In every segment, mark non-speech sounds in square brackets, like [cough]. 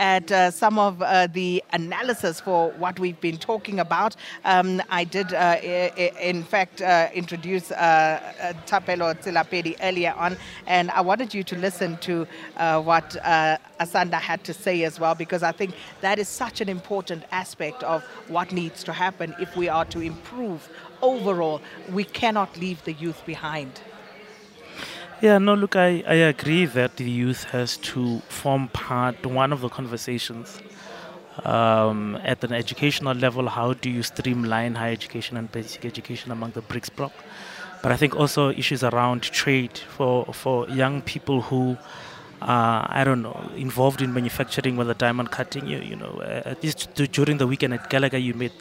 at uh, some of uh, the analysis for what we've been talking about. Um, I did, uh, in fact, uh, introduce uh, uh, Thapelo Tsilapedi earlier on, and I wanted you to listen to what Asanda had to say as well, because I think that is such an important aspect of what needs to happen if we are to improve overall. We cannot leave the youth behind. Yeah, no, look, I, I agree that the youth has to form part, one of the conversations. Um, at an educational level, how do you streamline higher education and basic education among the BRICS bloc? But I think also issues around trade for, for young people who are, I don't know, involved in manufacturing, whether diamond cutting, you, you know, uh, at least during the weekend at Gallagher, you met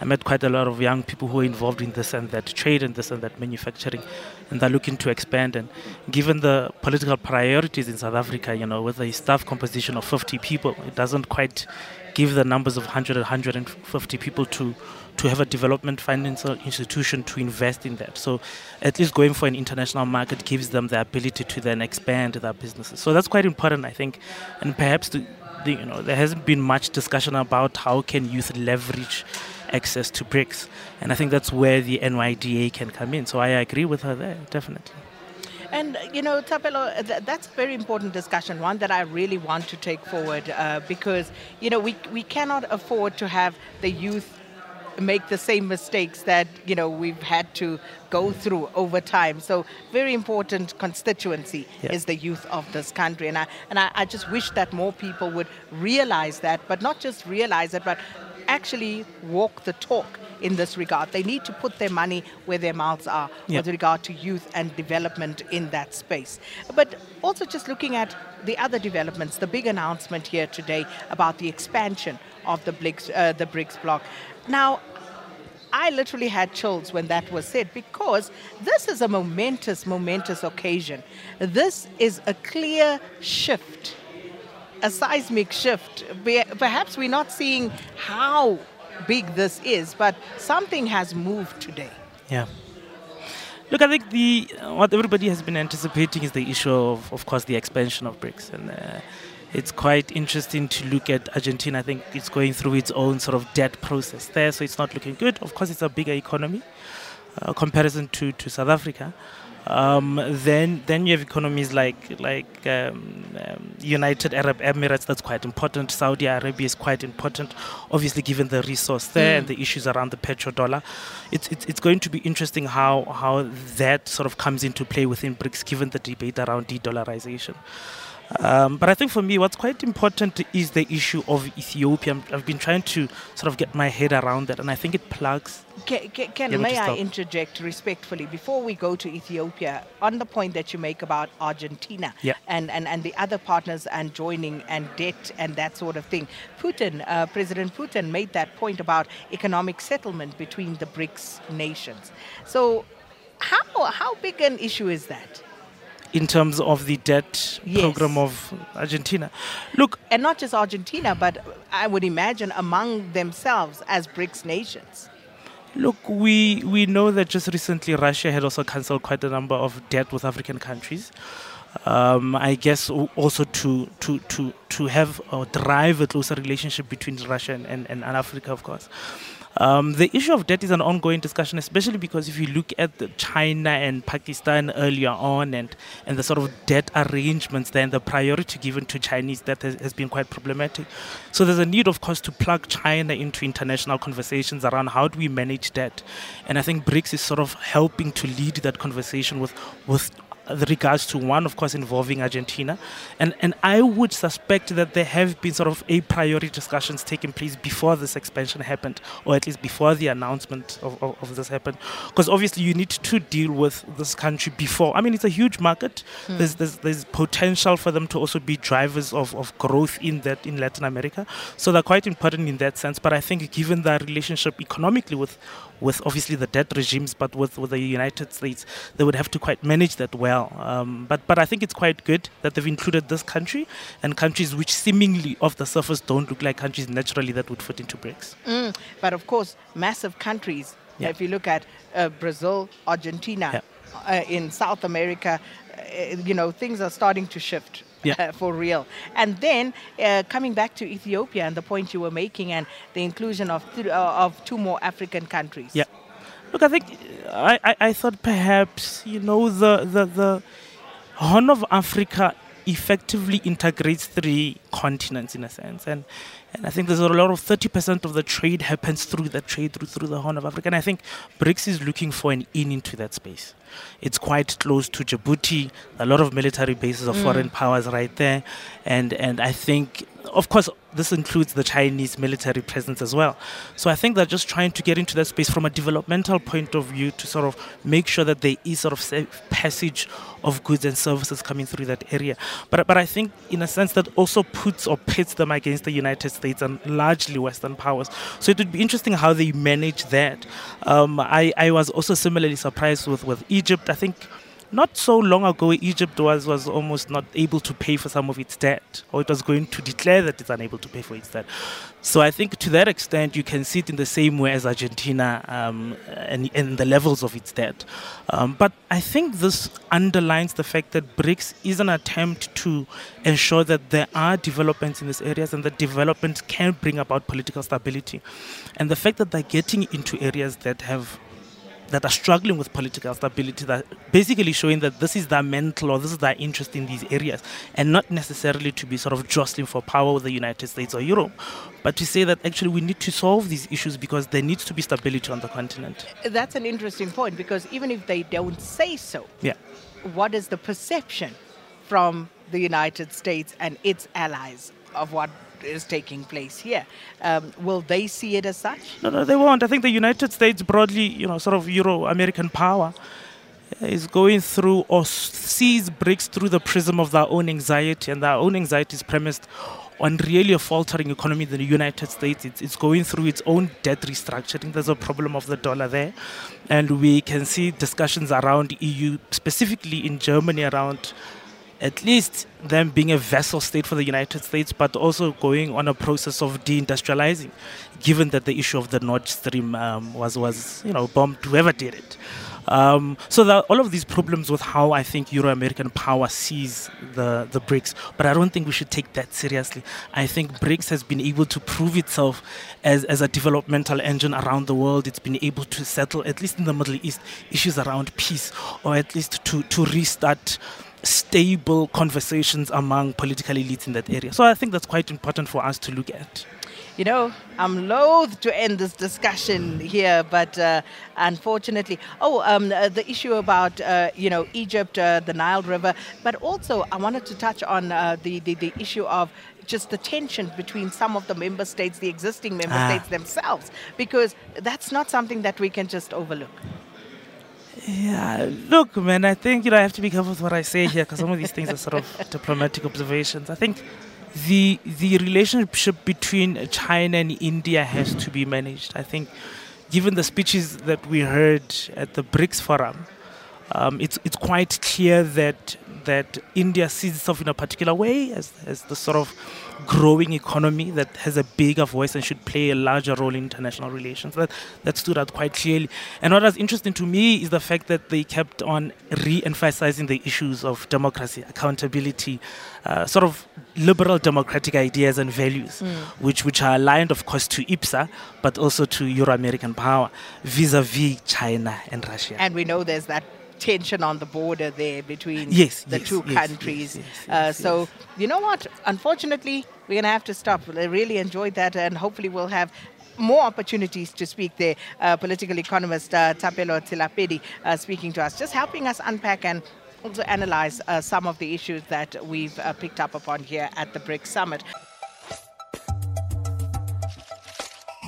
I met quite a lot of young people who are involved in this and that trade and this and that manufacturing, and they're looking to expand. And given the political priorities in South Africa, you know, with a staff composition of 50 people, it doesn't quite give the numbers of 100 150 people to to have a development financial institution to invest in that. So at least going for an international market gives them the ability to then expand their businesses. So that's quite important, I think, and perhaps you know there hasn't been much discussion about how can youth leverage access to BRICS. And I think that's where the NYDA can come in. So I agree with her there, definitely. And, you know, Thapelo, th- that's a very important discussion, one that I really want to take forward uh, because, you know, we, we cannot afford to have the youth make the same mistakes that you know we've had to go through over time. So very important constituency yeah. is the youth of this country, and I and I, I, just wish that more people would realize that, but not just realize it, but actually walk the talk in this regard. They need to put their money where their mouths are yep. with regard to youth and development in that space. But also just looking at the other developments, the big announcement here today about the expansion of the BRICS, uh, the BRICS bloc. Now, I literally had chills when that was said because this is a momentous, momentous occasion. This is a clear shift a seismic shift. Perhaps we're not seeing how big this is, but something has moved today. Yeah. Look, I think the what everybody has been anticipating is the issue of, of course, the expansion of BRICS, and uh, it's quite interesting to look at Argentina. I think it's going through its own sort of debt process there, so it's not looking good. Of course, it's a bigger economy, uh, comparison to to South Africa. Um, then then you have economies like like um, um, United Arab Emirates. That's quite important. Saudi Arabia is quite important, obviously given the resource there mm. and the issues around the petrodollar. It's, it's it's going to be interesting how how that sort of comes into play within BRICS, given the debate around de-dollarization. Um, but I think for me, what's quite important is the issue of Ethiopia. I've been trying to sort of get my head around that, and I think it plugs. Can may I interject respectfully before we go to Ethiopia on the point that you make about Argentina yeah. and, and, and the other partners and joining and debt and that sort of thing? Putin, uh, President Putin, made that point about economic settlement between the BRICS nations. So, how how big an issue is that? In terms of the debt yes. program of Argentina. Look, and not just Argentina, but I would imagine among themselves as BRICS nations. Look, we we know that just recently Russia had also cancelled quite a number of debt with African countries. Um, I guess also to to to to have or drive a closer relationship between Russia and, and, and Africa, of course. Um, the issue of debt is an ongoing discussion, especially because if you look at China and Pakistan earlier on and, and the sort of debt arrangements, then the priority given to Chinese debt has, has been quite problematic. So there's a need, of course, to plug China into international conversations around how do we manage debt. And I think BRICS is sort of helping to lead that conversation with, with regards to one, of course, involving Argentina. And, and I would suspect that there have been sort of a priori discussions taking place before this expansion happened, or at least before the announcement of, of, of this happened. Because obviously you need to deal with this country before. I mean, it's a huge market. Mm. There's, there's, there's potential for them to also be drivers of, of growth in that in Latin America. So they're quite important in that sense. But I think given their relationship economically with, with obviously the debt regimes, but with, with the United States, they would have to quite manage that well. Um, but but I think it's quite good that they've included this country and countries which seemingly off the surface don't look like countries naturally that would fit into BRICS. Mm, but of course, massive countries. Yeah. If you look at uh, Brazil, Argentina, Yeah. uh, in South America, uh, you know, things are starting to shift. Yeah. [laughs] for real. And then uh, coming back to Ethiopia and the point you were making, and the inclusion of th- uh, of two more African countries. Yeah. Look, I think I, I, I thought perhaps, you know, the, the, the Horn of Africa effectively integrates three continents in a sense. And, and I think there's a lot of 30% of the trade happens through that trade through, through the Horn of Africa. And I think BRICS is looking for an in into that space. It's quite close to Djibouti, a lot of military bases of mm. foreign powers right there. And, and I think, of course, this includes the Chinese military presence as well. So I think they're just trying to get into that space from a developmental point of view to sort of make sure that there is sort of safe passage of goods and services coming through that area. But but I think in a sense that also puts or pits them against the United States and largely Western powers. So it would be interesting how they manage that. Um, I I was also similarly surprised with with Egypt. I think not so long ago, Egypt was, was almost not able to pay for some of its debt, or it was going to declare that it's unable to pay for its debt. So I think to that extent, you can see it in the same way as Argentina um, and, and the levels of its debt. Um, but I think this underlines the fact that BRICS is an attempt to ensure that there are developments in these areas and that development can bring about political stability. And the fact that they're getting into areas that have that are struggling with political stability that basically showing that this is their mental or this is their interest in these areas and not necessarily to be sort of jostling for power with the United States or Europe but to say that actually we need to solve these issues because there needs to be stability on the continent. That's an interesting point because even if they don't say so, yeah. what is the perception from the United States and its allies of what is taking place here? Um, will they see it as such? No, no, they won't. I think the United States, broadly, you know, sort of Euro-American power, uh, is going through or sees BRICS through the prism of their own anxiety, and their own anxiety is premised on really a faltering economy in the United States. It's, it's going through its own debt restructuring. There's a problem of the dollar there, and we can see discussions around EU, specifically in Germany, around at least them being a vessel state for the United States, but also going on a process of deindustrializing, given that the issue of the Nord Stream um, was was you know bombed whoever did it. Um, so all of these problems with how I think Euro-American power sees the, the BRICS, but I don't think we should take that seriously. I think BRICS has been able to prove itself as, as a developmental engine around the world. It's been able to settle, at least in the Middle East, issues around peace, or at least to, to restart stable conversations among political elites in that area. So I think that's quite important for us to look at. You know, I'm loath to end this discussion here, but uh, unfortunately, oh, um, uh, the issue about uh, you know Egypt, uh, the Nile River, but also I wanted to touch on uh, the, the the issue of just the tension between some of the member states, the existing member Ah. states themselves, because that's not something that we can just overlook. Yeah, look, man, I think you know I have to be careful with what I say here because some of these things are sort of [laughs] diplomatic observations. I think the the relationship between China and India has to be managed. I think, given the speeches that we heard at the BRICS forum, um, it's it's quite clear that that India sees itself in a particular way as as the sort of growing economy that has a bigger voice and should play a larger role in international relations. That that stood out quite clearly. And what was interesting to me is the fact that they kept on re-emphasizing the issues of democracy, accountability, uh, sort of liberal democratic ideas and values, which which are aligned, of course, to IBSA, but also to Euro-American power vis-a-vis China and Russia. And we know there's that tension on the border there between Yes, the yes, two yes, countries. uh, so, you know what? Unfortunately, we're going to have to stop. I really enjoyed that, and hopefully, we'll have more opportunities to speak there. Uh, political economist uh, Thapelo Tsilapedi uh, speaking to us, just helping us unpack and also analyze uh, some of the issues that we've uh, picked up upon here at the BRICS Summit.